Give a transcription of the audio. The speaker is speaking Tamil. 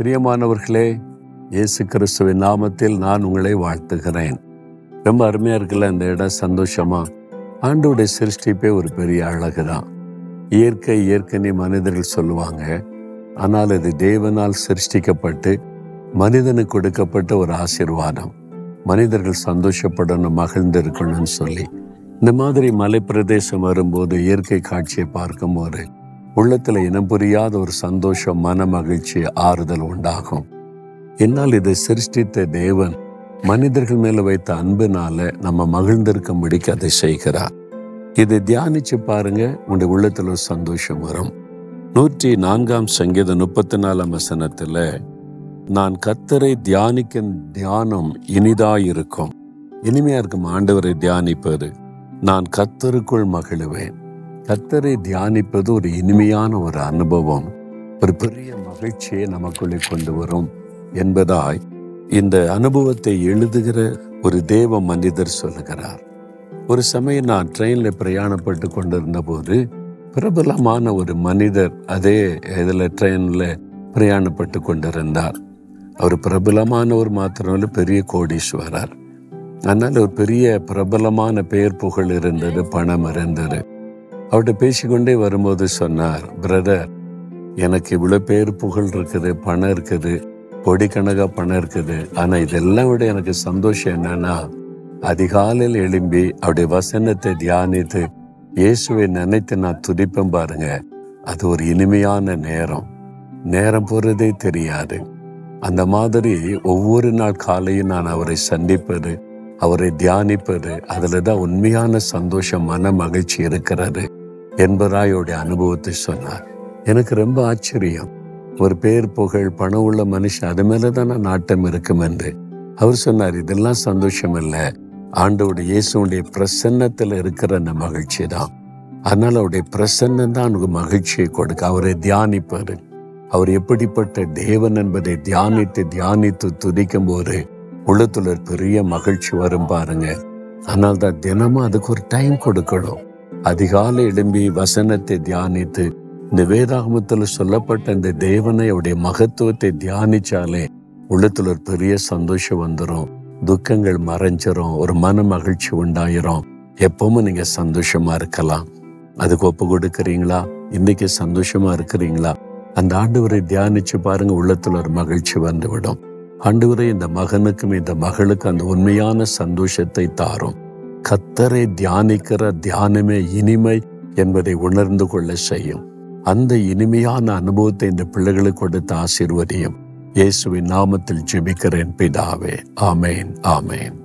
பிரியமானவர்களே இயேசு கிறிஸ்துவின் நாமத்தில் நான் உங்களை வாழ்த்துகிறேன். ரொம்ப அருமையாக இருக்குல்ல அந்த இடம் சந்தோஷமா? ஆண்டோடைய சிருஷ்டிப்பே ஒரு பெரிய அழகு தான் இயற்கை இயற்கைன்னு மனிதர்கள் சொல்லுவாங்க ஆனால் அது தேவனால் சிருஷ்டிக்கப்பட்டு மனிதனுக்கு கொடுக்கப்பட்ட ஒரு ஆசீர்வாதம். மனிதர்கள் சந்தோஷப்படணும் மகிழ்ந்து இருக்கணும்னு சொல்லி. இந்த மாதிரி மலைப்பிரதேசம் வரும்போது இயற்கை காட்சியை பார்க்கும்போது உள்ளத்தில் இனம் புரியாத ஒரு சந்தோஷம் மன மகிழ்ச்சி ஆறுதல் உண்டாகும். என்னால் இதை சிருஷ்டித்த தேவன் மனிதர்கள் மேல வைத்த அன்பினால நம்ம மகிழ்ந்திருக்கும்படிக்கு அதை செய்கிறார். இதை தியானிச்சு பாருங்க உங்களுடைய உள்ளத்துல ஒரு சந்தோஷம் வரும். நூற்றி நான்காம் சங்கீதம் முப்பத்தி நாலாம் வசனத்துல நான் கத்தரை தியானிக்கும் தியானம் இனிதாயிருக்கும். இனிமையா இருக்கும் ஆண்டவரை தியானிப்பது. நான் கத்தருக்குள் மகிழுவேன். கத்தரை தியானிப்பது ஒரு இனிமையான ஒரு அனுபவம். ஒரு பெரிய மகிழ்ச்சியை நமக்குள்ளே கொண்டு வரும் என்பதாய் இந்த அனுபவத்தை எழுதுகிற ஒரு தேவ மனிதர் சொல்லுகிறார். ஒரு சமயம் நான் ட்ரெயினில் பிரயாணப்பட்டு கொண்டிருந்த போது பிரபலமான ஒரு மனிதர் அதே இதில் ட்ரெயினில் பிரயாணப்பட்டு கொண்டிருந்தார். அவர் பிரபலமானவர் மாத்திரமல்ல பெரிய கோடீஸ்வரர். அதனால் ஒரு பெரிய பிரபலமான பெயர் புகழ் இருந்தது பணம் இருந்தது. அவர்கிட்ட பேசிக்கொண்டே வரும்போது சொன்னார் பிரதர் எனக்கு இவ்வளோ பேர் புகழ் இருக்குது பணம் இருக்குது கோடிக்கணக்காக பணம் இருக்குது. ஆனால் இதெல்லாம் விட எனக்கு சந்தோஷம் என்னன்னா அதிகாலையில் எழும்பி அவருடைய வசனத்தை தியானித்து இயேசுவை நினைத்து நான் துடிப்பேன் பாருங்க. அது ஒரு இனிமையான நேரம். நேரம் போறதே தெரியாது. அந்த மாதிரி ஒவ்வொரு நாள் காலையும் நான் அவரை சந்திப்பது அவரை தியானிப்பது அதில் தான் உண்மையான சந்தோஷம் மன மகிழ்ச்சி இருக்கிறது. என்பதாயோடைய அனுபவத்தை சொன்னார். எனக்கு ரொம்ப ஆச்சரியம். ஒரு பேர் புகழ் பணம் உள்ள மனுஷன் அது மேலே தானே நாட்டம் இருக்கும் என்று. அவர் சொன்னார் இதெல்லாம் சந்தோஷம் இல்லை ஆண்டோட இயேசுடைய பிரசன்னத்தில் இருக்கிற அந்த மகிழ்ச்சி தான். அதனால அவருடைய பிரசன்னம் தான் அவனுக்கு மகிழ்ச்சியை கொடுக்க அவரை தியானிப்பாரு அவர் எப்படிப்பட்ட தேவன் என்பதை தியானித்து தியானித்து துதிக்கும் போது உள்ளத்துல பெரிய மகிழ்ச்சி வரும் பாருங்க. ஆனால் தான் தினமும் அதுக்கு ஒரு டைம் கொடுக்கணும். அதிகாலை எழும்பி வசனத்தை தியானித்து இந்த வேதாகமத்தில் சொல்லப்பட்ட இந்த தேவனை அவருடைய மகத்துவத்தை தியானிச்சாலே உள்ளத்துல ஒரு பெரிய சந்தோஷம் வந்துடும் துக்கங்கள் மறைஞ்சிரும் ஒரு மன மகிழ்ச்சி உண்டாயிரும். எப்பவும் நீங்க சந்தோஷமா இருக்கலாம். அதுக்கு ஒப்பு கொடுக்குறீங்களா? இன்னைக்கு சந்தோஷமா இருக்கிறீங்களா? அந்த ஆண்டவரை தியானிச்சு பாருங்க உள்ளத்துல ஒரு மகிழ்ச்சி வந்துவிடும். ஆண்டவரை இந்த மகனுக்கும் இந்த மகளுக்கும் அந்த உண்மையான சந்தோஷத்தை தாரும். கத்தரை தியானிக்கிற தியானமே இனிமை என்பதை உணர்ந்து கொள்ள செய்யும். அந்த இனிமையான அனுபவத்தை இந்த பிள்ளைகளுக்கு கொடுத்த ஆசீர்வதியும் இயேசுவின் நாமத்தில் ஜெபிக்கிறேன் பிதாவே. ஆமேன் ஆமேன்.